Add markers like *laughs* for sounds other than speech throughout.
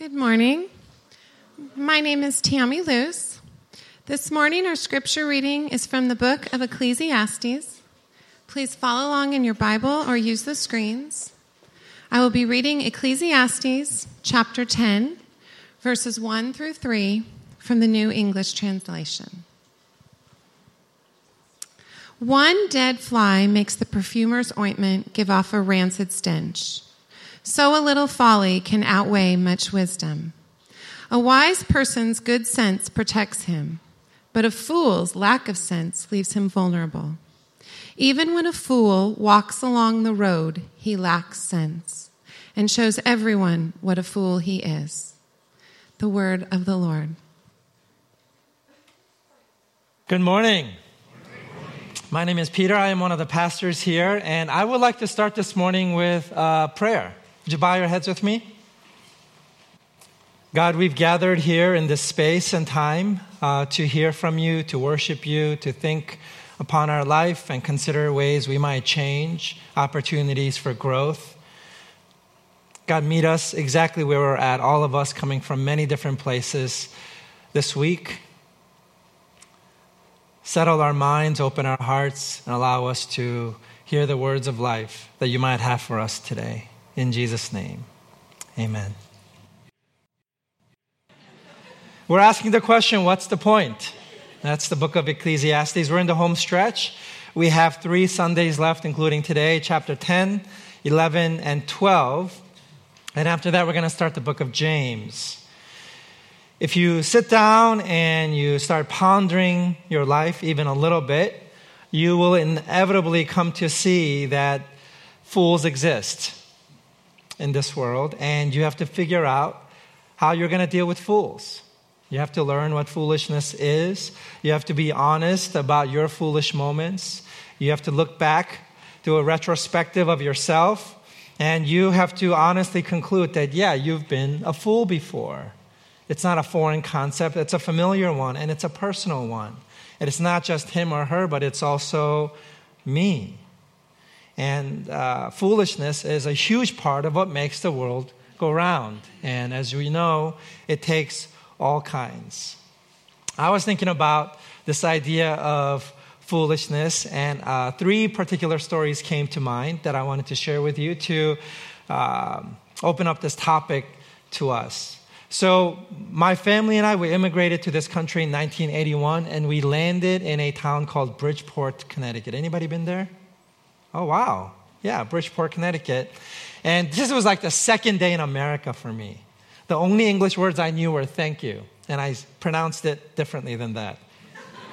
Good morning. My name is Tammy Luce. This morning, our scripture reading is from the book of Ecclesiastes. Please follow along in your Bible or use the screens. I will be reading Ecclesiastes chapter 10, verses 1 through 3 from the New English Translation. One dead fly makes the perfumer's ointment give off a rancid stench. So a little folly can outweigh much wisdom. A wise person's good sense protects him, but a fool's lack of sense leaves him vulnerable. Even when a fool walks along the road, he lacks sense and shows everyone what a fool he is. The word of the Lord. Good morning. My name is Peter. I am one of the pastors here, and I would like to start this morning with uh, prayer. Would you bow your heads with me? God, we've gathered here in this space and time uh, to hear from you, to worship you, to think upon our life and consider ways we might change, opportunities for growth. God, meet us exactly where we're at, all of us coming from many different places this week. Settle our minds, open our hearts, and allow us to hear the words of life that you might have for us today. In Jesus' name, amen. We're asking the question what's the point? That's the book of Ecclesiastes. We're in the home stretch. We have three Sundays left, including today, chapter 10, 11, and 12. And after that, we're going to start the book of James. If you sit down and you start pondering your life even a little bit, you will inevitably come to see that fools exist in this world, and you have to figure out how you're going to deal with fools. You have to learn what foolishness is. You have to be honest about your foolish moments. You have to look back, do a retrospective of yourself, and you have to honestly conclude that, yeah, you've been a fool before. It's not a foreign concept, it's a familiar one, and it's a personal one. And it's not just him or her, but it's also me. And uh, foolishness is a huge part of what makes the world go round. And as we know, it takes all kinds. I was thinking about this idea of foolishness, and uh, three particular stories came to mind that I wanted to share with you to uh, open up this topic to us. So, my family and I, we immigrated to this country in 1981, and we landed in a town called Bridgeport, Connecticut. Anybody been there? Oh, wow. Yeah, Bridgeport, Connecticut. And this was like the second day in America for me. The only English words I knew were thank you, and I pronounced it differently than that.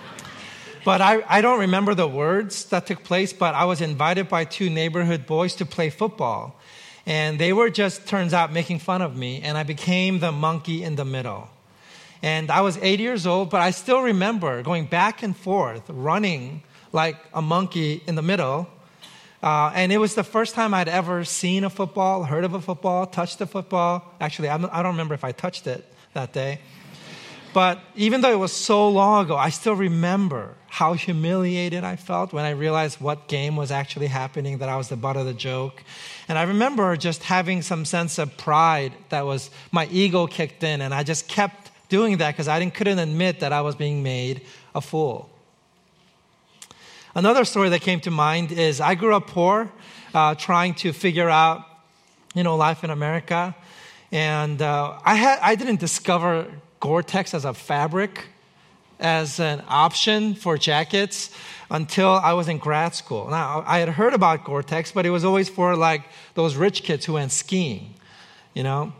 *laughs* but I, I don't remember the words that took place, but I was invited by two neighborhood boys to play football. And they were just, turns out, making fun of me, and I became the monkey in the middle. And I was eight years old, but I still remember going back and forth, running like a monkey in the middle. Uh, and it was the first time I'd ever seen a football, heard of a football, touched a football. Actually, I don't remember if I touched it that day. But even though it was so long ago, I still remember how humiliated I felt when I realized what game was actually happening, that I was the butt of the joke. And I remember just having some sense of pride that was my ego kicked in, and I just kept doing that because I didn't, couldn't admit that I was being made a fool. Another story that came to mind is I grew up poor, uh, trying to figure out, you know, life in America, and uh, I had I didn't discover Gore-Tex as a fabric, as an option for jackets until I was in grad school. Now, I had heard about Gore-Tex, but it was always for like those rich kids who went skiing, you know.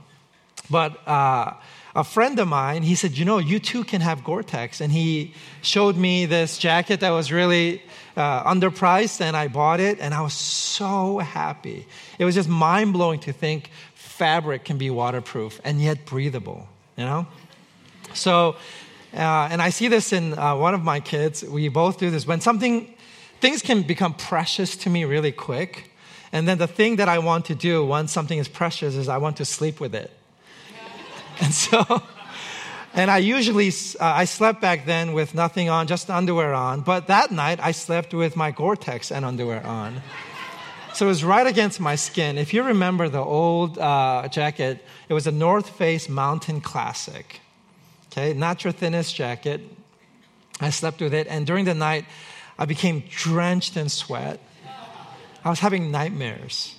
But uh, a friend of mine, he said, you know, you too can have Gore-Tex, and he showed me this jacket that was really uh, underpriced, and I bought it, and I was so happy. It was just mind blowing to think fabric can be waterproof and yet breathable, you know. So uh, and I see this in uh, one of my kids. We both do this. When something, things can become precious to me really quick. And then the thing that I want to do once something is precious is I want to sleep with it. *laughs* and so, and I usually, uh, I slept back then with nothing on, just underwear on. But that night I slept with my Gore-Tex and underwear on. So it was right against my skin. If you remember the old uh, jacket, it was a North Face Mountain Classic. Okay, not your thinnest jacket. I slept with it, and during the night, I became drenched in sweat. I was having nightmares.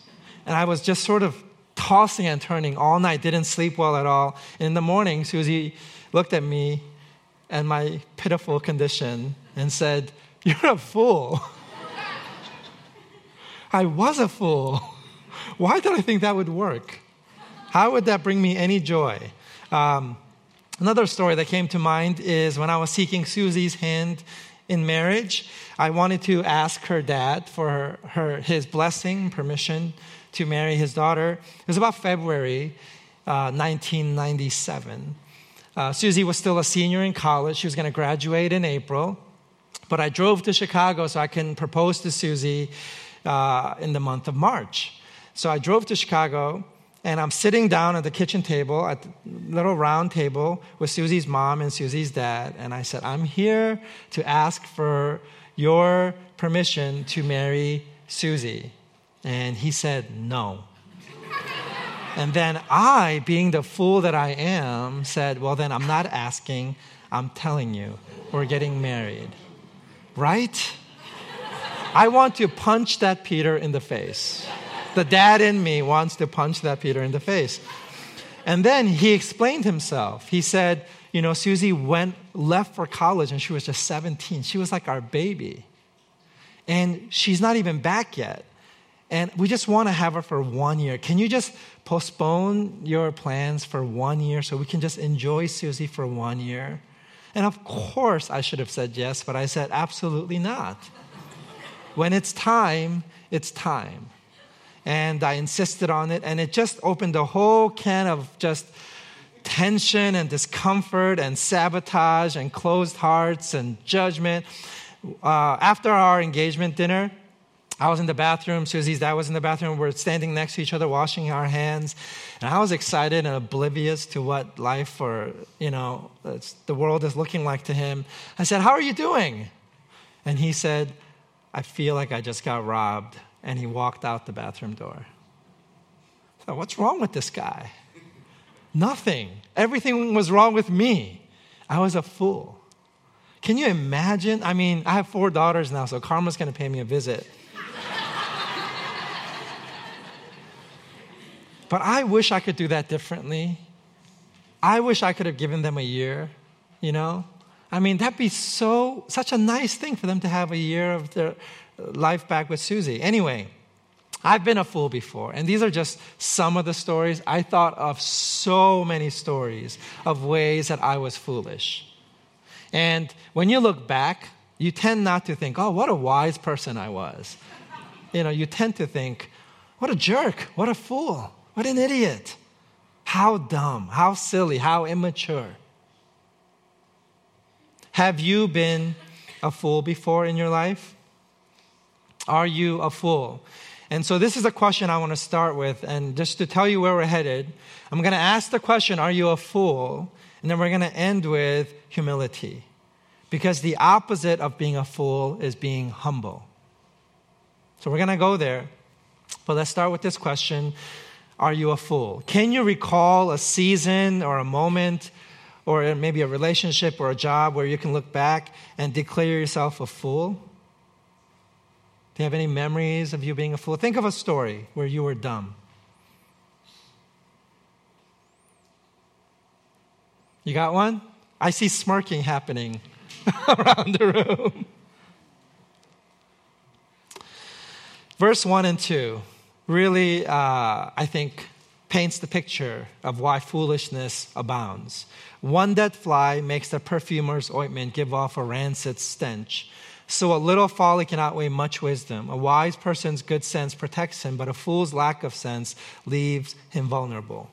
And I was just sort of tossing and turning all night, didn't sleep well at all. In the morning, Susie looked at me and my pitiful condition and said, You're a fool. *laughs* I was a fool. Why did I think that would work? How would that bring me any joy? Um, another story that came to mind is when I was seeking Susie's hand in marriage, I wanted to ask her dad for her, her his blessing, permission to marry his daughter. It was about February uh, 1997. Uh, Susie was still a senior in college. She was going to graduate in April. But I drove to Chicago so I can propose to Susie uh, in the month of March. So I drove to Chicago and I'm sitting down at the kitchen table, at the little round table with Susie's mom and Susie's dad. And I said, I'm here to ask for your permission to marry Susie. And he said, no. and then I, being the fool that I am, said, well, then I'm not asking, I'm telling you, we're getting married. Right? I want to punch that Peter in the face. The dad in me wants to punch that Peter in the face. And then he explained himself. He said, You know, Susie went, left for college and she was just 17. She was like our baby. And she's not even back yet. And we just want to have her for one year. Can you just postpone your plans for one year so we can just enjoy Susie for one year? And of course, I should have said yes, but I said absolutely not. When it's time, it's time. And I insisted on it, and it just opened a whole can of just tension and discomfort and sabotage and closed hearts and judgment. Uh, after our engagement dinner, I was in the bathroom. Susie's dad was in the bathroom. We're standing next to each other, washing our hands. And I was excited and oblivious to what life or, you know, the world is looking like to him. I said, How are you doing? And he said, I feel like I just got robbed. And he walked out the bathroom door. I thought, what's wrong with this guy? Nothing. Everything was wrong with me. I was a fool. Can you imagine? I mean, I have four daughters now, so Karma's to pay me a visit. But I wish I could do that differently. I wish I could have given them a year, you know? I mean, that'd be so such a nice thing for them to have a year of their life back with Susie. Anyway, I've been a fool before, and these are just some of the stories. I thought of so many stories of ways that I was foolish. And when you look back, you tend not to think, oh, what a wise person I was. You know, you tend to think, what a jerk, what a fool, what an idiot. How dumb, how silly, how immature. Have you been a fool before in your life? Are you a fool? And so, this is a question I want to start with. And just to tell you where we're headed, I'm going to ask the question Are you a fool? And then we're going to end with humility. Because the opposite of being a fool is being humble. So, we're going to go there. But let's start with this question Are you a fool? Can you recall a season or a moment or maybe a relationship or a job where you can look back and declare yourself a fool? Do you have any memories of you being a fool? Think of a story where you were dumb. You got one? I see smirking happening *laughs* around the room. Verse 1 and 2 really, uh, I think, paints the picture of why foolishness abounds. One dead fly makes the perfumer's ointment give off a rancid stench. So a little folly can outweigh much wisdom. A wise person's good sense protects him, but a fool's lack of sense leaves him vulnerable.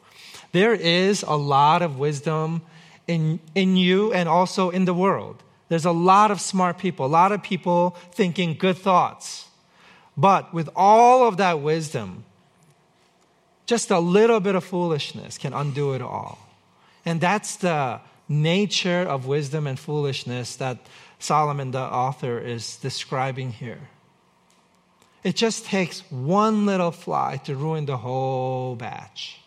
There is a lot of wisdom in, in you and also in the world. There's a lot of smart people, a lot of people thinking good thoughts. But with all of that wisdom, just a little bit of foolishness can undo it all. And that's the nature of wisdom and foolishness that Solomon, the author, is describing here. It just takes one little fly to ruin the whole batch.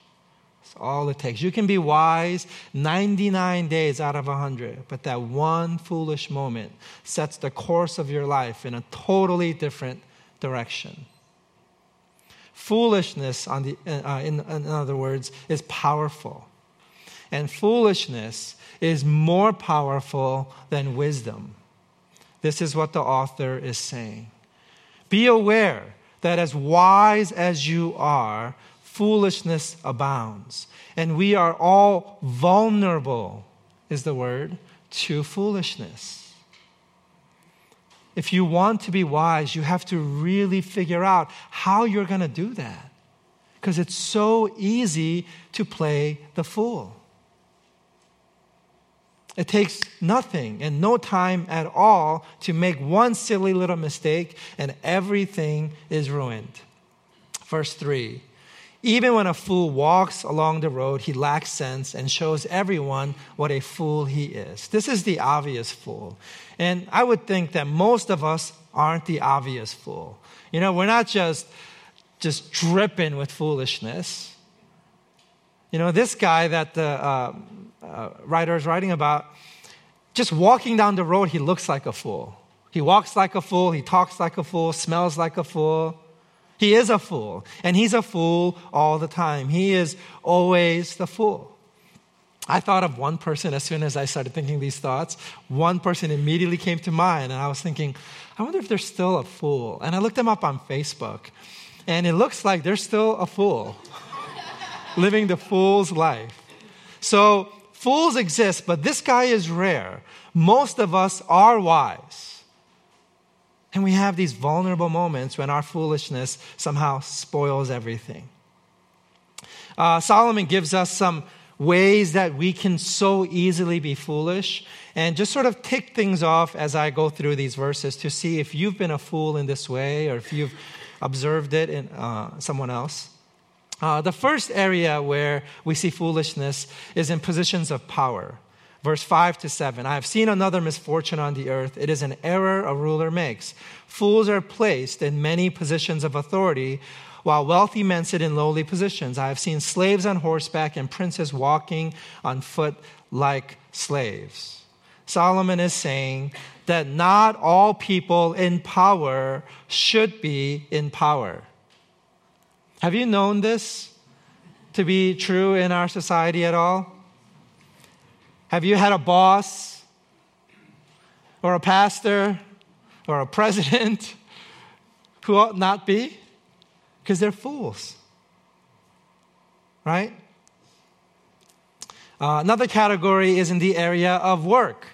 That's all it takes. You can be wise 99 days out of 100, but that one foolish moment sets the course of your life in a totally different direction. Foolishness, on the, uh, in, in other words, is powerful. And foolishness is more powerful than wisdom. This is what the author is saying. Be aware that as wise as you are, foolishness abounds. And we are all vulnerable, is the word, to foolishness. If you want to be wise, you have to really figure out how you're going to do that. Because it's so easy to play the fool. It takes nothing and no time at all to make one silly little mistake, and everything is ruined. Verse 3 Even when a fool walks along the road, he lacks sense and shows everyone what a fool he is. This is the obvious fool. And I would think that most of us aren't the obvious fool. You know, we're not just just dripping with foolishness. You know, this guy that the uh, uh, writer is writing about, just walking down the road, he looks like a fool. He walks like a fool, he talks like a fool, smells like a fool. He is a fool, and he's a fool all the time. He is always the fool. I thought of one person as soon as I started thinking these thoughts. One person immediately came to mind, and I was thinking, I wonder if they're still a fool. And I looked them up on Facebook, and it looks like they're still a fool, *laughs* living the fool's life. So Fools exist, but this guy is rare. Most of us are wise. And we have these vulnerable moments when our foolishness somehow spoils everything. Uh, Solomon gives us some ways that we can so easily be foolish and just sort of tick things off as I go through these verses to see if you've been a fool in this way or if you've observed it in uh, someone else. Uh, the first area where we see foolishness is in positions of power. Verse 5 to 7 I have seen another misfortune on the earth. It is an error a ruler makes. Fools are placed in many positions of authority, while wealthy men sit in lowly positions. I have seen slaves on horseback and princes walking on foot like slaves. Solomon is saying that not all people in power should be in power. Have you known this to be true in our society at all? Have you had a boss or a pastor or a president *laughs* who ought not be? Because they're fools. Right? Uh, another category is in the area of work.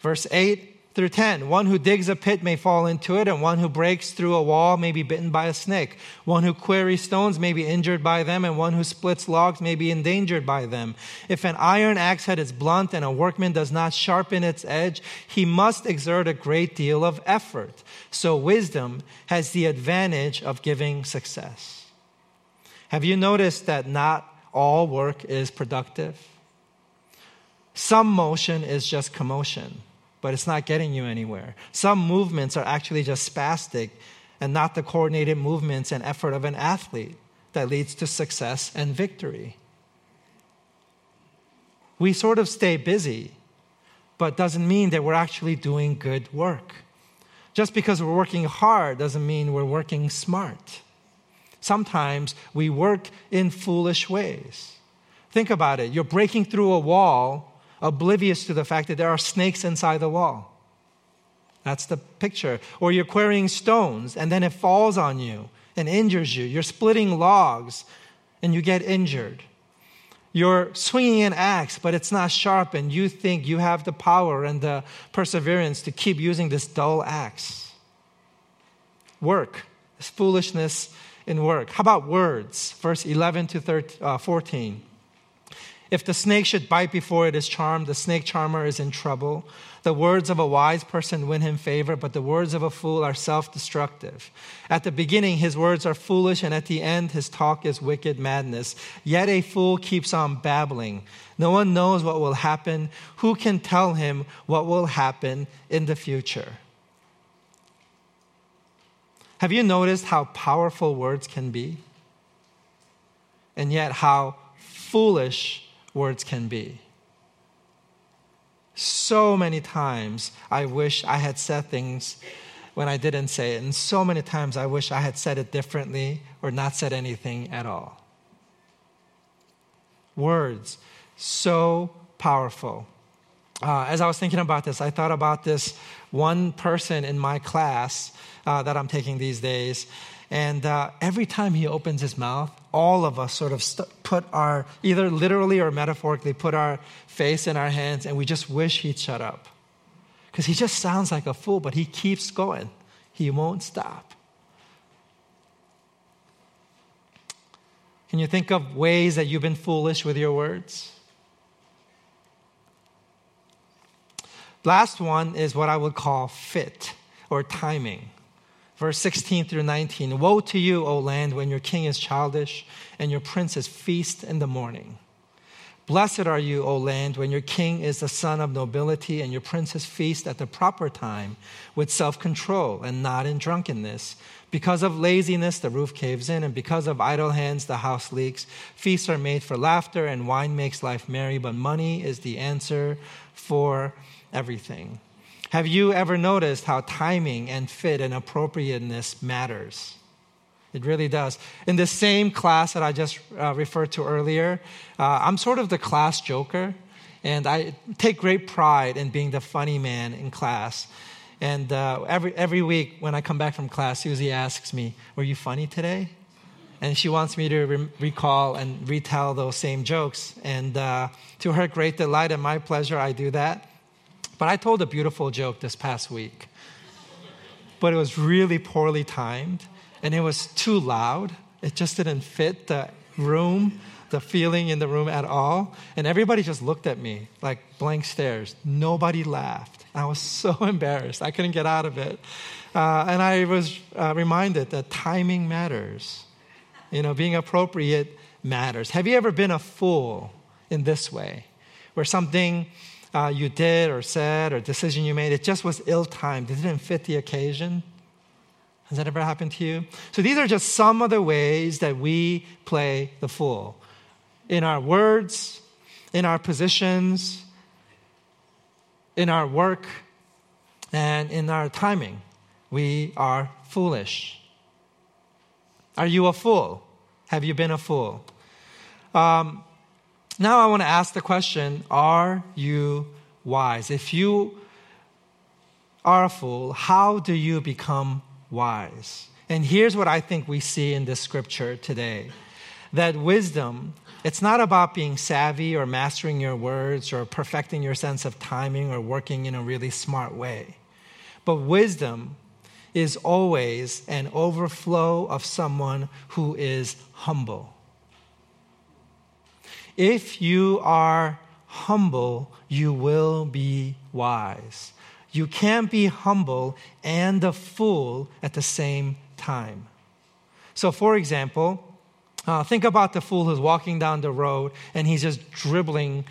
Verse 8 through 10. One who digs a pit may fall into it, and one who breaks through a wall may be bitten by a snake. One who quarries stones may be injured by them, and one who splits logs may be endangered by them. If an iron axe head is blunt and a workman does not sharpen its edge, he must exert a great deal of effort. So wisdom has the advantage of giving success. Have you noticed that not all work is productive? Some motion is just commotion but it's not getting you anywhere. Some movements are actually just spastic and not the coordinated movements and effort of an athlete that leads to success and victory. We sort of stay busy, but doesn't mean that we're actually doing good work. Just because we're working hard doesn't mean we're working smart. Sometimes we work in foolish ways. Think about it. You're breaking through a wall oblivious to the fact that there are snakes inside the wall. That's the picture. Or you're quarrying stones and then it falls on you and injures you. You're splitting logs and you get injured. You're swinging an axe, but it's not sharp, and you think you have the power and the perseverance to keep using this dull axe. Work, this foolishness in work. How about words? Verse 11 to 13, uh, 14. If the snake should bite before it is charmed, the snake charmer is in trouble. The words of a wise person win him favor, but the words of a fool are self destructive. At the beginning, his words are foolish, and at the end, his talk is wicked madness. Yet a fool keeps on babbling. No one knows what will happen. Who can tell him what will happen in the future? Have you noticed how powerful words can be? And yet, how foolish words can be. So many times I wish I had said things when I didn't say it. And so many times I wish I had said it differently or not said anything at all. Words, so powerful. Uh, as I was thinking about this, I thought about this one person in my class uh, that I'm taking these days. And uh, every time he opens his mouth, all of us sort of st- put our, either literally or metaphorically, put our face in our hands and we just wish he'd shut up. Because he just sounds like a fool, but he keeps going. He won't stop. Can you think of ways that you've been foolish with your words? Last one is what I would call fit or timing. Verse 16 through 19 Woe to you, O land, when your king is childish and your princes feast in the morning. Blessed are you, O land, when your king is the son of nobility and your princes feast at the proper time with self control and not in drunkenness. Because of laziness, the roof caves in, and because of idle hands, the house leaks. Feasts are made for laughter, and wine makes life merry, but money is the answer for everything. Have you ever noticed how timing and fit and appropriateness matters? It really does. In the same class that I just uh, referred to earlier, uh, I'm sort of the class joker, and I take great pride in being the funny man in class. And uh, every, every week when I come back from class, Susie asks me, Were you funny today? And she wants me to re- recall and retell those same jokes. And uh, to her great delight and my pleasure, I do that. But I told a beautiful joke this past week. But it was really poorly timed and it was too loud. It just didn't fit the room, the feeling in the room at all. And everybody just looked at me like blank stares. Nobody laughed. I was *laughs* so embarrassed. I couldn't get out of it. Uh, and I was uh, reminded that timing matters. You know, being appropriate matters. Have you ever been a fool in this way, where something uh, you did or said or decision you made, it just was ill timed. It didn't fit the occasion. Has that ever happened to you? So these are just some of the ways that we play the fool in our words, in our positions, in our work, and in our timing. We are foolish. Are you a fool? Have you been a fool? Um, now I want to ask the question Are you wise? If you are a fool, how do you become wise? And here's what I think we see in this scripture today that wisdom, it's not about being savvy or mastering your words or perfecting your sense of timing or working in a really smart way. But wisdom is always an overflow of someone who is humble. If you are humble, you will be wise. You can't be humble and a fool at the same time. So, for example, uh, think about the fool who's walking down the road and he's just dribbling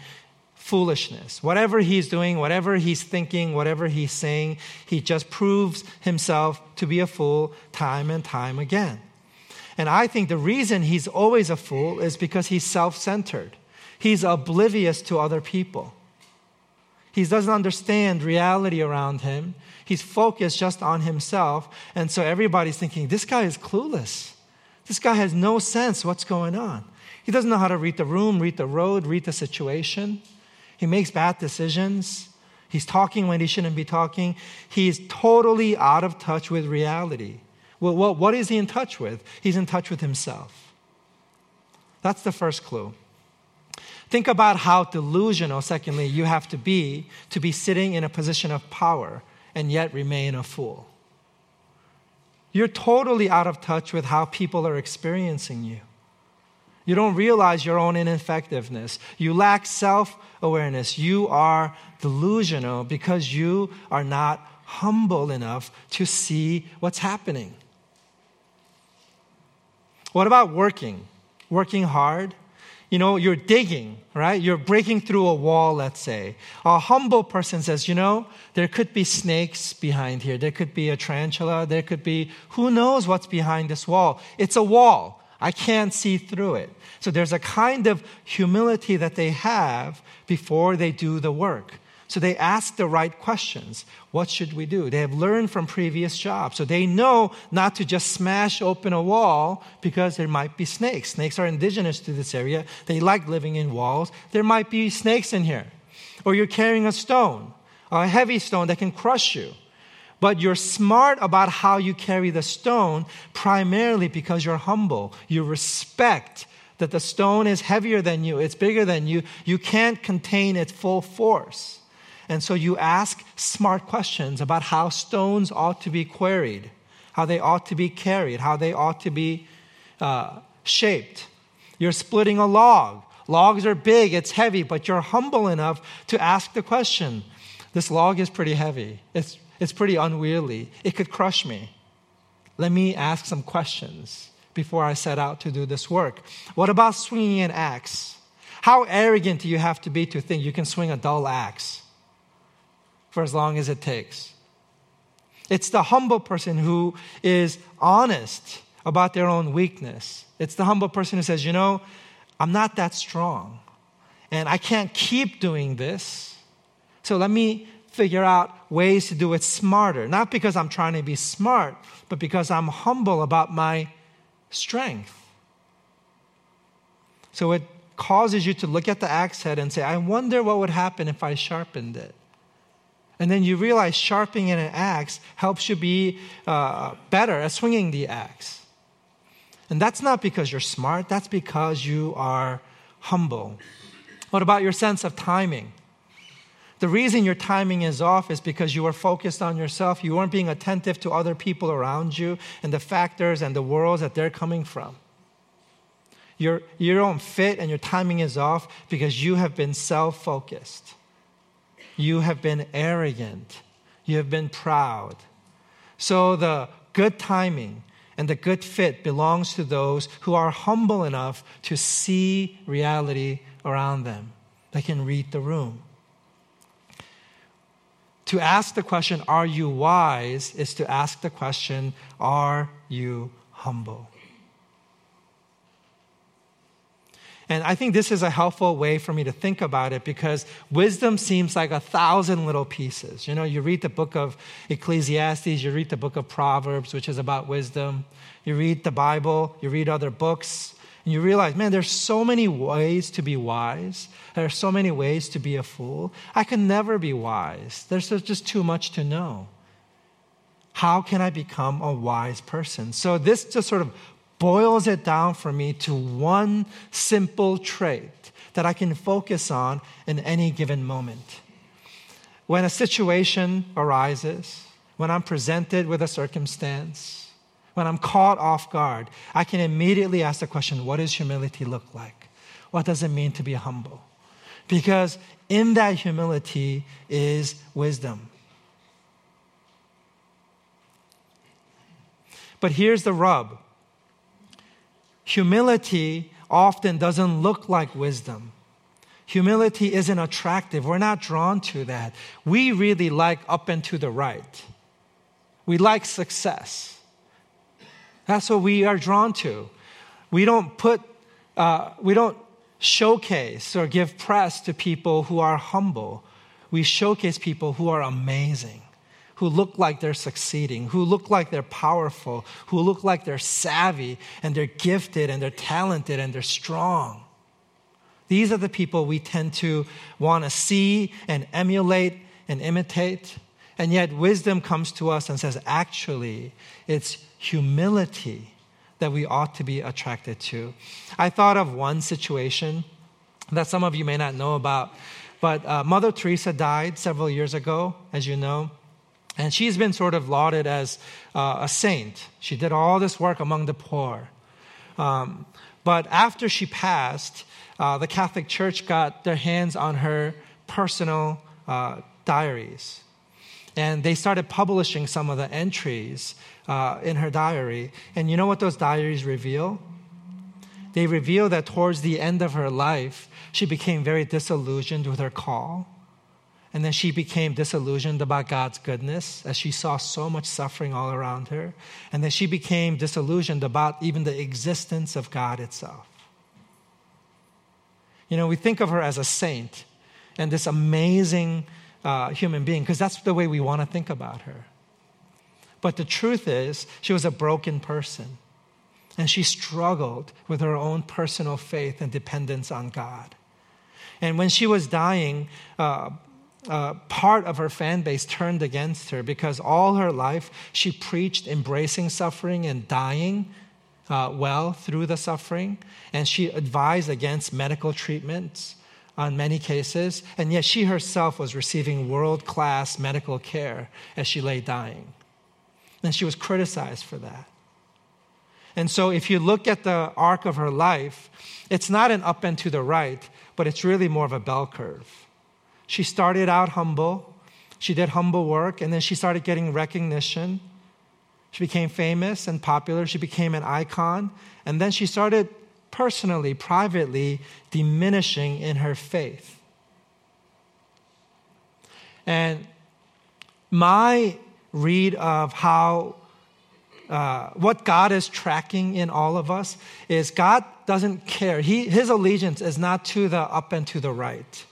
foolishness. Whatever he's doing, whatever he's thinking, whatever he's saying, he just proves himself to be a fool time and time again. And I think the reason he's always a fool is because he's self centered. He's oblivious to other people. He doesn't understand reality around him. He's focused just on himself. And so everybody's thinking, this guy is clueless. This guy has no sense what's going on. He doesn't know how to read the room, read the road, read the situation. He makes bad decisions. He's talking when he shouldn't be talking. He's totally out of touch with reality. Well, what is he in touch with? He's in touch with himself. That's the first clue. Think about how delusional, secondly, you have to be to be sitting in a position of power and yet remain a fool. You're totally out of touch with how people are experiencing you. You don't realize your own ineffectiveness. You lack self awareness. You are delusional because you are not humble enough to see what's happening. What about working? Working hard? you know, you're digging, right? You're breaking through a wall, let's say. A humble person says, you know, there could be snakes behind here. There could be a tarantula. There could be, who knows what's behind this wall? It's a wall. I can't see through it. So there's a kind of humility that they have before they do the work. So they ask the right questions. What should we do? They have learned from previous jobs. So they know not to just smash open a wall because there might be snakes. Snakes are indigenous to this area. They like living in walls. There might be snakes in here. Or you're carrying a stone, a heavy stone that can crush you. But you're smart about how you carry the stone primarily because you're humble. You respect that the stone is heavier than you, it's bigger than you. You can't contain its full force. And so you ask smart questions about how stones ought to be quarried, how they ought to be carried, how they ought to be uh, shaped. You're splitting a log. Logs are big, it's heavy, but you're humble enough to ask the question this log is pretty heavy, it's, it's pretty unwieldy, it could crush me. Let me ask some questions before I set out to do this work. What about swinging an axe? How arrogant do you have to be to think you can swing a dull axe? For as long as it takes. It's the humble person who is honest about their own weakness. It's the humble person who says, you know, I'm not that strong and I can't keep doing this. So let me figure out ways to do it smarter. Not because I'm trying to be smart, but because I'm humble about my strength. So it causes you to look at the axe head and say, I wonder what would happen if I sharpened it. And then you realize sharpening an axe helps you be uh, better at swinging the axe. And that's not because you're smart, that's because you are humble. What about your sense of timing? The reason your timing is off is because you are focused on yourself. You weren't being attentive to other people around you and the factors and the worlds that they're coming from. Your, you don't fit and your timing is off because you have been self focused. You have been arrogant. You have been proud. So the good timing and the good fit belongs to those who are humble enough to see reality around them. They can read the room. To ask the question, Are you wise? is to ask the question, Are you humble? And I think this is a helpful way for me to think about it because wisdom seems like a thousand little pieces. You know, you read the book of Ecclesiastes, you read the book of Proverbs, which is about wisdom, you read the Bible, you read other books, and you realize, man, there's so many ways to be wise. There are so many ways to be a fool. I can never be wise. There's just too much to know. How can I become a wise person? So, this just sort of boils it down for me to one simple trait that I can focus on in any given moment. When a situation arises, when I'm presented with a circumstance, when I'm caught off guard, I can immediately ask the question what does humility look like? What does it mean to be humble? Because in that humility is wisdom. But here's the rub Humility often doesn't look like wisdom. Humility isn't attractive. We're not drawn to that. We really like up and to the right. We like success. That's what we are drawn to. We don't put, uh, we don't showcase or give press to people who are humble. We showcase people who are amazing who look like they're succeeding, who look like they're powerful, who look like they're savvy and they're gifted and they're talented and they're strong. These are the people we tend to want to see and emulate and imitate. And yet, wisdom comes to us and says, actually, it's humility that we ought to be attracted to. I thought of one situation that some of you may not know about, but uh, Mother Teresa died several years ago, as you know. And she's been sort of lauded as uh, a saint. She did all this work among the poor. Um, but after she passed, uh, the Catholic Church got their hands on her personal uh, diaries. And they started publishing some of the entries uh, in her diary. And you know what those diaries reveal? they reveal that towards the end of her life, she became very disillusioned with her call. And then she became disillusioned about God's goodness as she saw so much suffering all around her. And then she became disillusioned about even the existence of God itself. You know, we think of her as a saint and this amazing uh, human being because that's the way we want to think about her. But the truth is, she was a broken person. And she struggled with her own personal faith and dependence on God. And when she was dying, uh, uh, part of her fan base turned against her because all her life she preached embracing suffering and dying uh, well through the suffering. And she advised against medical treatments on many cases. And yet she herself was receiving world class medical care as she lay dying. And she was criticized for that. And so, if you look at the arc of her life, it's not an up and to the right, but it's really more of a bell curve. She started out humble, she did humble work, and then she started getting recognition. She became famous and popular, she became an icon, and then she started personally, privately diminishing in her faith. And my read of how uh, what God is tracking in all of us is God doesn't care. He, his allegiance is not to the up and to the right.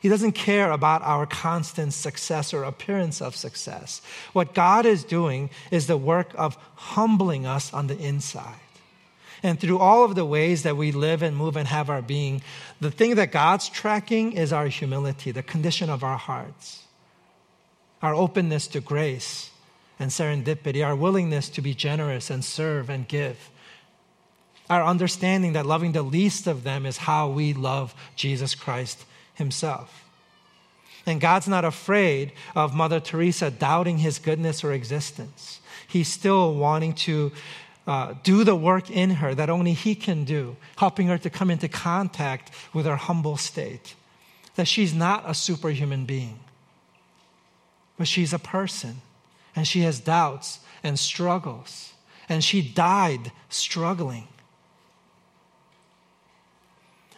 He doesn't care about our constant success or appearance of success. What God is doing is the work of humbling us on the inside. And through all of the ways that we live and move and have our being, the thing that God's tracking is our humility, the condition of our hearts, our openness to grace, and serendipity, our willingness to be generous and serve and give, our understanding that loving the least of them is how we love Jesus Christ Himself. And God's not afraid of Mother Teresa doubting His goodness or existence. He's still wanting to uh, do the work in her that only He can do, helping her to come into contact with her humble state. That she's not a superhuman being, but she's a person and she has doubts and struggles. And she died struggling.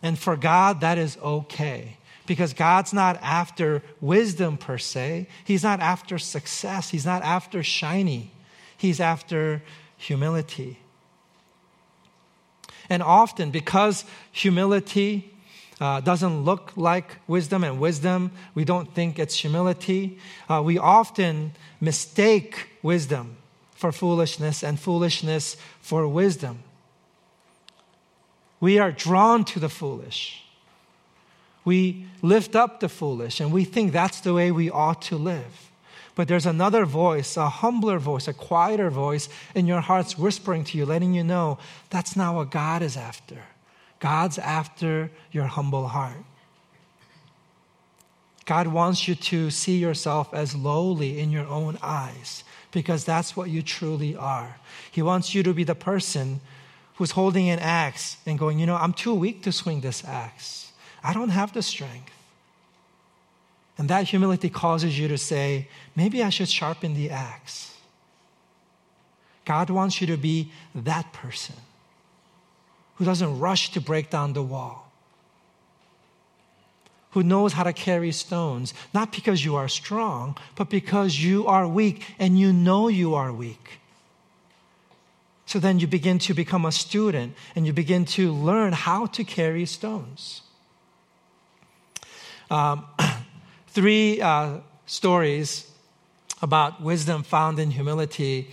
And for God, that is okay. Because God's not after wisdom per se. He's not after success. He's not after shiny. He's after humility. And often, because humility uh, doesn't look like wisdom, and wisdom, we don't think it's humility. Uh, we often mistake wisdom for foolishness and foolishness for wisdom. We are drawn to the foolish. We lift up the foolish, and we think that's the way we ought to live. But there's another voice, a humbler voice, a quieter voice in your hearts whispering to you, letting you know that's not what God is after. God's after your humble heart. God wants you to see yourself as lowly in your own eyes because that's what you truly are. He wants you to be the person who's holding an axe and going, you know, I'm too weak to swing this axe. I don't have the strength. And that humility causes you to say, maybe I should sharpen the axe. God wants you to be that person who doesn't rush to break down the wall, who knows how to carry stones, not because you are strong, but because you are weak and you know you are weak. So then you begin to become a student and you begin to learn how to carry stones. Um, *clears throat* three uh, stories about wisdom found in humility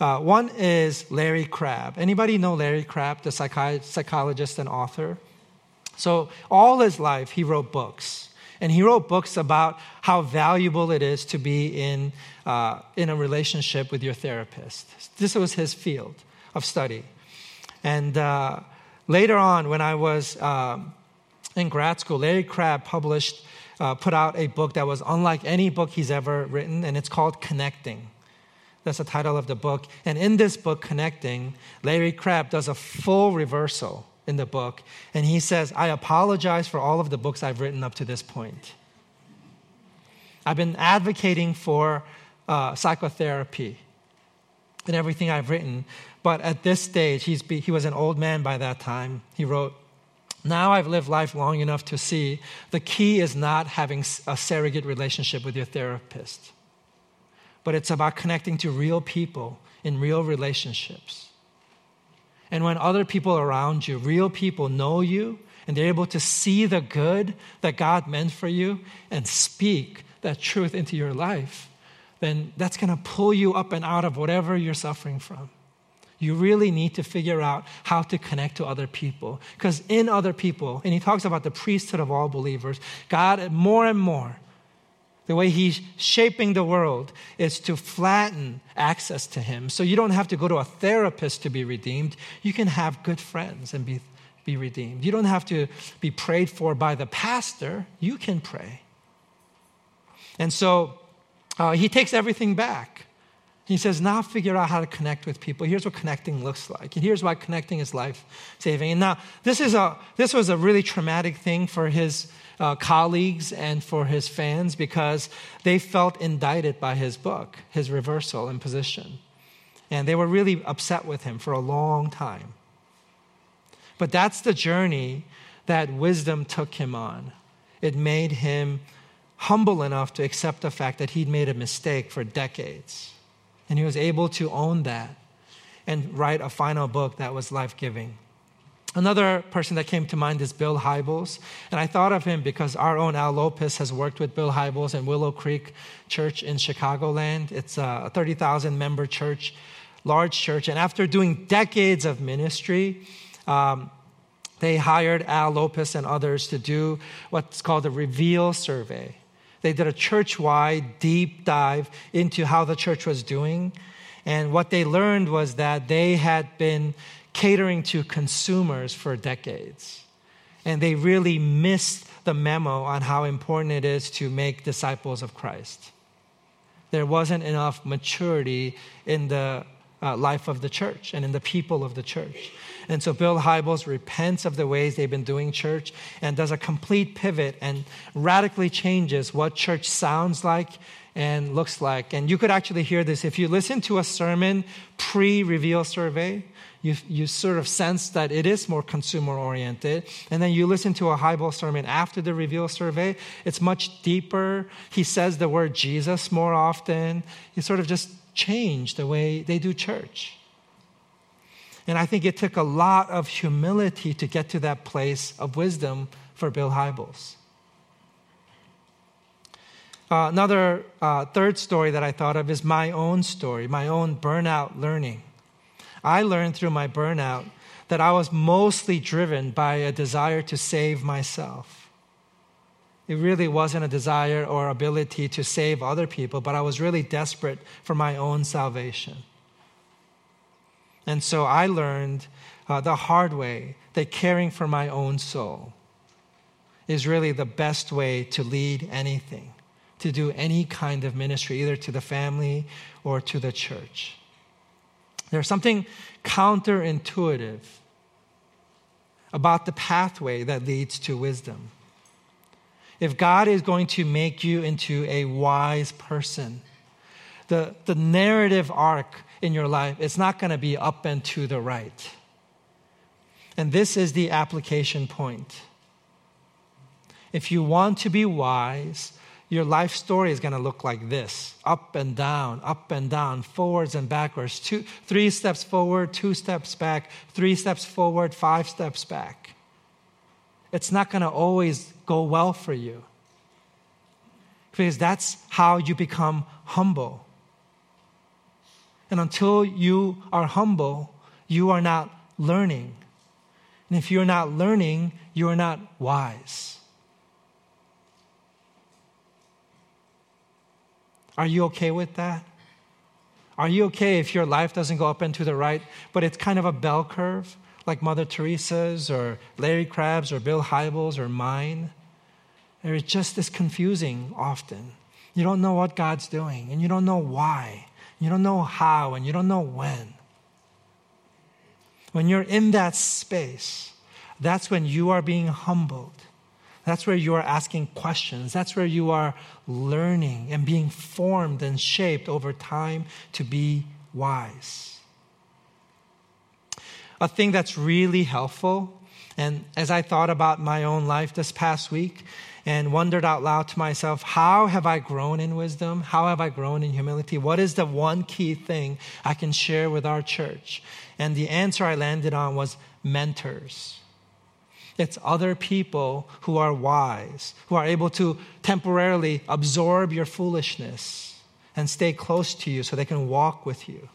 uh, one is Larry Crabb. Anybody know Larry Crabb, the psychi- psychologist and author? So, all his life, he wrote books. And he wrote books about how valuable it is to be in, uh, in a relationship with your therapist. This was his field of study. And uh, later on, when I was um, in grad school, Larry Crabb published, uh, put out a book that was unlike any book he's ever written, and it's called Connecting. That's the title of the book. And in this book, Connecting, Larry Crabb does a full reversal in the book. And he says, I apologize for all of the books I've written up to this point. I've been advocating for uh, psychotherapy and everything I've written, But at this stage, he's be, he was an old man by that time. He wrote, Now I've lived life long enough to see the key is not having a surrogate relationship with your therapist, but it's about connecting to real people in real relationships. And when other people around you, real people, know you and they're able to see the good that God meant for you and speak that truth into your life, then that's going to pull you up and out of whatever you're suffering from. You really need to figure out how to connect to other people. Because in other people, and he talks about the priesthood of all believers, God, more and more, the way he's shaping the world is to flatten access to him. So you don't have to go to a therapist to be redeemed. You can have good friends and be, be redeemed. You don't have to be prayed for by the pastor. You can pray. And so uh, he takes everything back. He says, now figure out how to connect with people. Here's what connecting looks like. And here's why connecting is life saving. And now, this, is a, this was a really traumatic thing for his uh, colleagues and for his fans because they felt indicted by his book, his reversal in position. And they were really upset with him for a long time. But that's the journey that wisdom took him on. It made him humble enough to accept the fact that he'd made a mistake for decades and he was able to own that and write a final book that was life giving. Another person that came to mind is Bill Hybels. And I thought of him because our own Al Lopez has worked with Bill Hybels in Willow Creek Church in Chicagoland. It's a 30,000 member church, large church. And after doing decades of ministry, um, they hired Al Lopez and others to do what's called a reveal survey. They did a church wide deep dive into how the church was doing. And what they learned was that they had been catering to consumers for decades. And they really missed the memo on how important it is to make disciples of Christ. There wasn't enough maturity in the uh, life of the church and in the people of the church. And so Bill Hybels repents of the ways they've been doing church and does a complete pivot and radically changes what church sounds like and looks like. And you could actually hear this if you listen to a sermon pre reveal survey. You, you sort of sense that it is more consumer oriented. And then you listen to a Hybels sermon after the reveal survey, it's much deeper. He says the word Jesus more often. He sort of just changed the way they do church. And I think it took a lot of humility to get to that place of wisdom for Bill Hybels. Uh, another uh, third story that I thought of is my own story, my own burnout learning. I learned through my burnout that I was mostly driven by a desire to save myself. It really wasn't a desire or ability to save other people, but I was really desperate for my own salvation. And so I learned uh, the hard way that caring for my own soul is really the best way to lead anything, to do any kind of ministry, either to the family or to the church. There's something counterintuitive about the pathway that leads to wisdom. If God is going to make you into a wise person, the, the narrative arc in your life, it's not going to be up and to the right. And this is the application point. If you want to be wise, your life story is going to look like this up and down, up and down, forwards and backwards. Two, three steps forward, two steps back, three steps forward, five steps back. It's not going to always go well for you because that's how you become humble. And until you are humble, you are not learning. And if you're not learning, you are not wise. Are you okay with that? Are you okay if your life doesn't go up and to the right, but it's kind of a bell curve, like Mother Teresa's or Larry Crabb's or Bill Hybels or mine? It just is confusing often. You don't know what God's doing, and you don't know why. You don't know how and you don't know when. When you're in that space, that's when you are being humbled. That's where you are asking questions. That's where you are learning and being formed and shaped over time to be wise. A thing that's really helpful. And as I thought about my own life this past week and wondered out loud to myself, how have I grown in wisdom? How have I grown in humility? What is the one key thing I can share with our church? And the answer I landed on was mentors. It's other people who are wise, who are able to temporarily absorb your foolishness and stay close to you so they can walk with you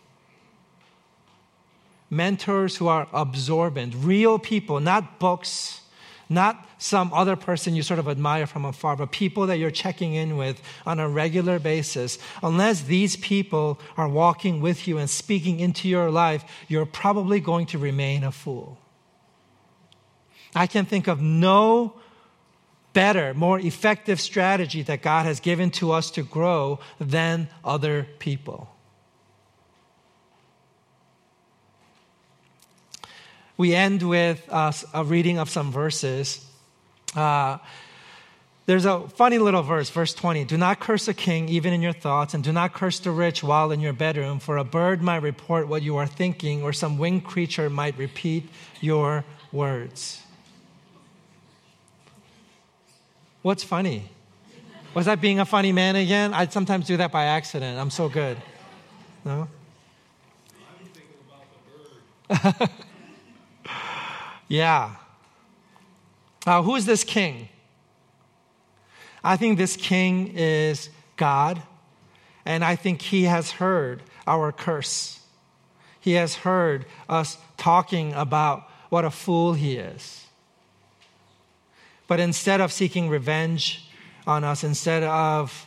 mentors who are absorbent, real people, not books, not some other person you sort of admire from afar, but people that you're checking in with on a regular basis. Unless these people are walking with you and speaking into your life, you're probably going to remain a fool. I can think of no better, more effective strategy that God has given to us to grow than other people. We end with uh, a reading of some verses. Uh, there's a funny little verse, verse 20. Do not curse a king even in your thoughts, and do not curse the rich while in your bedroom, for a bird might report what you are thinking, or some winged creature might repeat your words. What's funny? Was that being a funny man again? I sometimes do that by accident. I'm so good. No? *laughs* Yeah. Uh, who is this king? I think this king is God, and I think he has heard our curse. He has heard us talking about what a fool he is. But instead of seeking revenge on us, instead of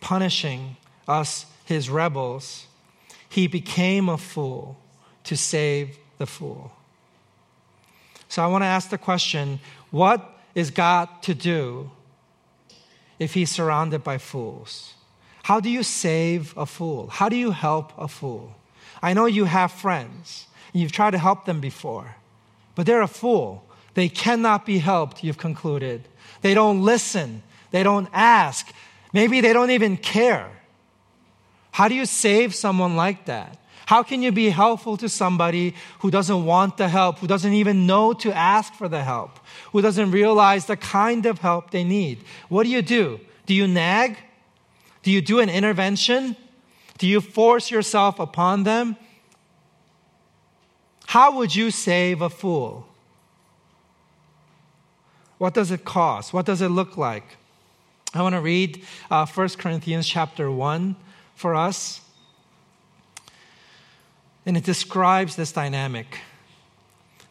punishing us, his rebels, he became a fool to save the fool. So I want to ask the question what is God to do if he's surrounded by fools? How do you save a fool? How do you help a fool? I know you have friends, you've tried to help them before, but they're a fool. They cannot be helped, you've concluded. They don't listen, they don't ask, maybe they don't even care. How do you save someone like that? How can you be helpful to somebody who doesn't want the help, who doesn't even know to ask for the help, who doesn't realize the kind of help they need? What do you do? Do you nag? Do you do an intervention? Do you force yourself upon them? How would you save a fool? What does it cost? What does it look like? I want to read uh, 1 Corinthians chapter 1 for us. And it describes this dynamic.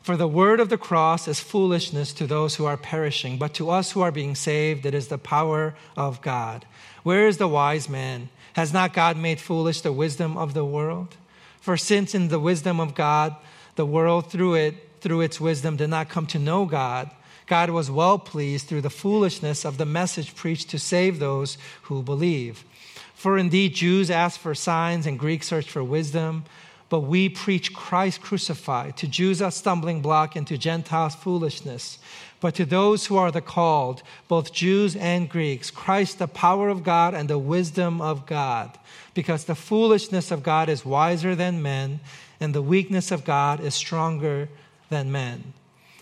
For the word of the cross is foolishness to those who are perishing, but to us who are being saved, it is the power of God. Where is the wise man? Has not God made foolish the wisdom of the world? For since in the wisdom of God, the world through it, through its wisdom, did not come to know God, God was well pleased through the foolishness of the message preached to save those who believe. For indeed, Jews ask for signs and Greeks search for wisdom but we preach Christ crucified, to Jews a stumbling block, and to Gentiles foolishness. But to those who are the called, both Jews and Greeks, Christ the power of God and the wisdom of God. Because the foolishness of God is wiser than men, and the weakness of God is stronger than men.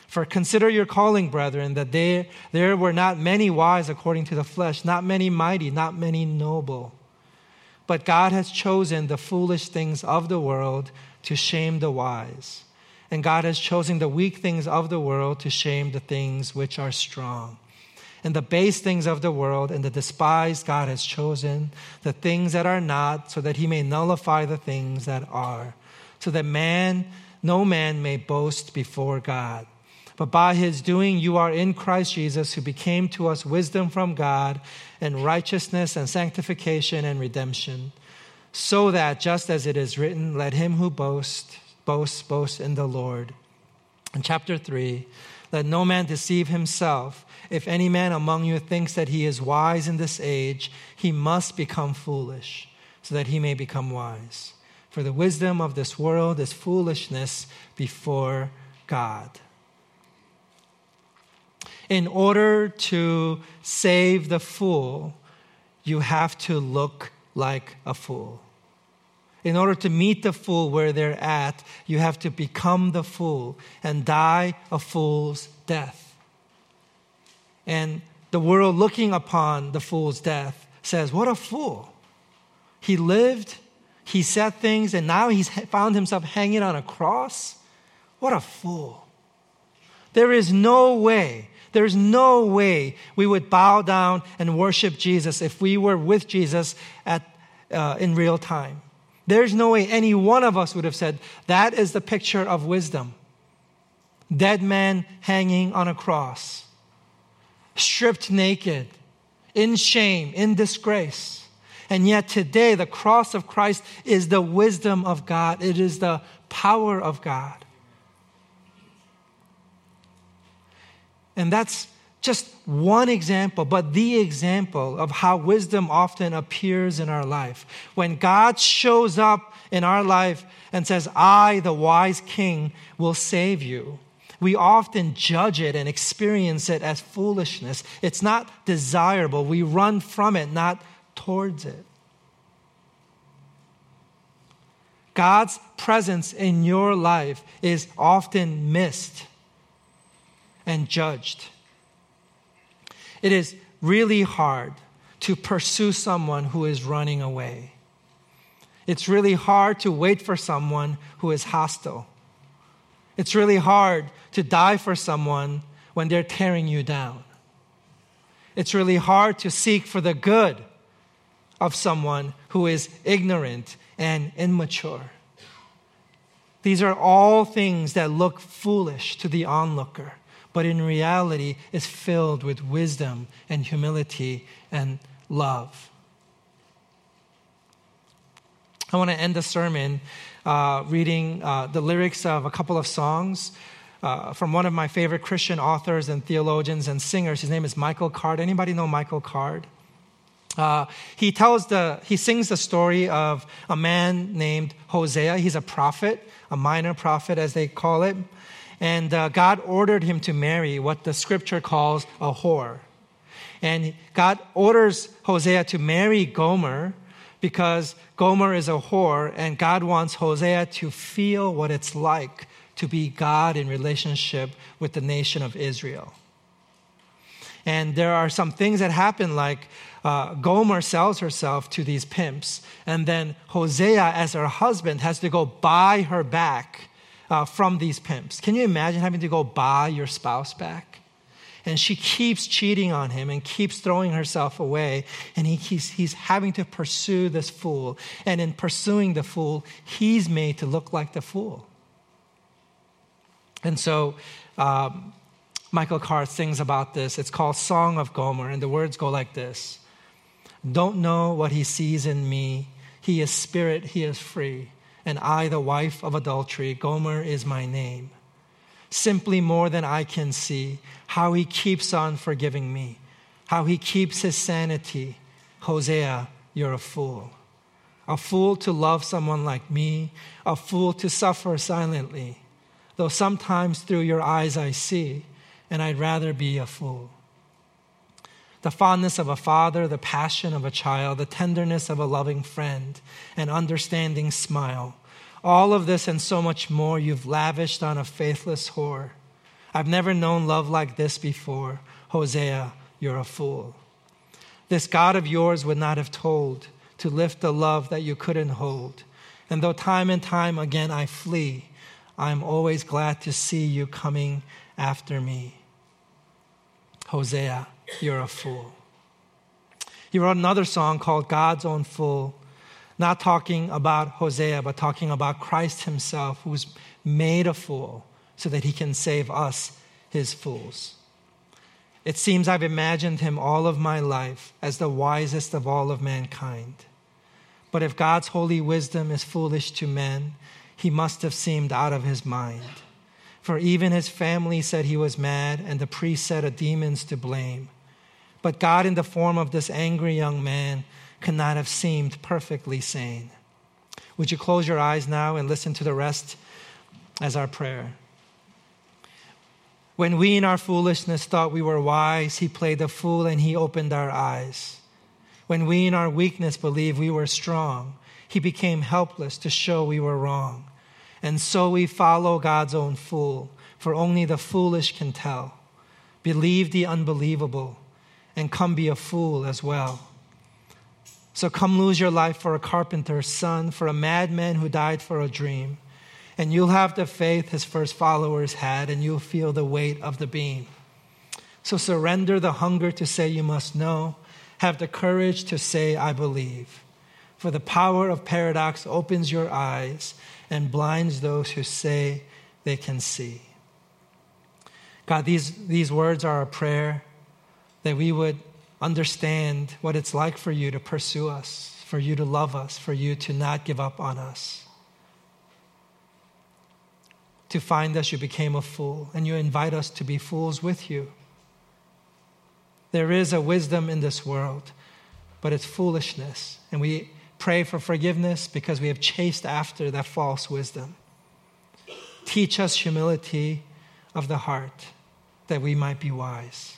For consider your calling, brethren, that there, there were not many wise according to the flesh, not many mighty, not many noble. But God has chosen the foolish things of the world to shame the wise. And God has chosen the weak things of the world to shame the things which are strong. And the base things of the world and the despised God has chosen, the things that are not, so that he may nullify the things that are, so that man, no man may boast before God. But by his doing, you are in Christ Jesus, who became to us wisdom from God and righteousness and sanctification and redemption. So that, just as it is written, let him who boasts, boasts, boast in the Lord. In chapter 3, let no man deceive himself. If any man among you thinks that he is wise in this age, he must become foolish, so that he may become wise. For the wisdom of this world is foolishness before God in order to save the fool, you have to look like a fool. In order to meet the fool where they're at, you have to become the fool and die a fool's death. And the world looking upon the fool's death says, What a fool! He lived, he said things, and now he's found himself hanging on a cross. What a fool. There is no way, there's no way we would bow down and worship Jesus if we were with Jesus at, uh, in real time. There's no way any one of us would have said, That is the picture of wisdom. Dead man hanging on a cross, stripped naked, in shame, in disgrace. And yet today, the cross of Christ is the wisdom of God, it is the power of God. And that's just one example, but the example of how wisdom often appears in our life. When God shows up in our life and says, I, the wise king, will save you, we often judge it and experience it as foolishness. It's not desirable. We run from it, not towards it. God's presence in your life is often missed and judged. It is really hard to pursue someone who is running away. It's really hard to wait for someone who is hostile. It's really hard to die for someone when they're tearing you down. It's really hard to seek for the good of someone who is ignorant and immature. These are all things that look foolish to the onlooker but in reality is filled with wisdom and humility and love. I want to end the sermon uh, reading uh, the lyrics of a couple of songs uh, from one of my favorite Christian authors and theologians and singers. His name is Michael Card. Anybody know Michael Card? Uh, he tells the he sings the story of a man named Hosea. He's a prophet, a minor prophet as they call it. And uh, God ordered him to marry what the scripture calls a whore. And God orders Hosea to marry Gomer because Gomer is a whore, and God wants Hosea to feel what it's like to be God in relationship with the nation of Israel. And there are some things that happen, like uh, Gomer sells herself to these pimps, and then Hosea, as her husband, has to go buy her back uh, from these pimps. Can you imagine having to go buy your spouse back? And she keeps cheating on him and keeps throwing herself away. And he, he's, he's having to pursue this fool. And in pursuing the fool, he's made to look like the fool. And so um, Michael Card sings about this. It's called Song of Gomer. And the words go like this Don't know what he sees in me. He is spirit, he is free and I, the wife of adultery. Gomer is my name. Simply more than I can see, how he keeps on forgiving me, how he keeps his sanity. Hosea, you're a fool. A fool to love someone like me, a fool to suffer silently, though sometimes through your eyes I see, and I'd rather be a fool the fondness of a father, the passion of a child, the tenderness of a loving friend, an understanding smile. All of this and so much more you've lavished on a faithless whore. I've never known love like this before. Hosea, you're a fool. This God of yours would not have told to lift the love that you couldn't hold. And though time and time again I flee, I'm always glad to see you coming after me. Hosea, you're a fool. He wrote another song called God's Own Fool, not talking about Hosea, but talking about Christ himself, who's made a fool so that he can save us, his fools. It seems I've imagined him all of my life as the wisest of all of mankind. But if God's holy wisdom is foolish to men, he must have seemed out of his mind. For even his family said he was mad, and the priest said a demon's to blame. But God, in the form of this angry young man, could not have seemed perfectly sane. Would you close your eyes now and listen to the rest as our prayer? When we in our foolishness thought we were wise, he played the fool and he opened our eyes. When we in our weakness believed we were strong, he became helpless to show we were wrong. And so we follow God's own fool, for only the foolish can tell. Believe the unbelievable, and come be a fool as well. So come lose your life for a carpenter's son, for a madman who died for a dream. And you'll have the faith his first followers had, and you'll feel the weight of the beam. So surrender the hunger to say you must know have the courage to say, I believe. For the power of paradox opens your eyes and blinds those who say they can see. God, these, these words are a prayer that we would understand what it's like for you to pursue us, for you to love us, for you to not give up on us. To find us, you became a fool, and you invite us to be fools with you. There is a wisdom in this world, but it's foolishness. And we pray for forgiveness because we have chased after that false wisdom. Teach us humility of the heart that we might be wise.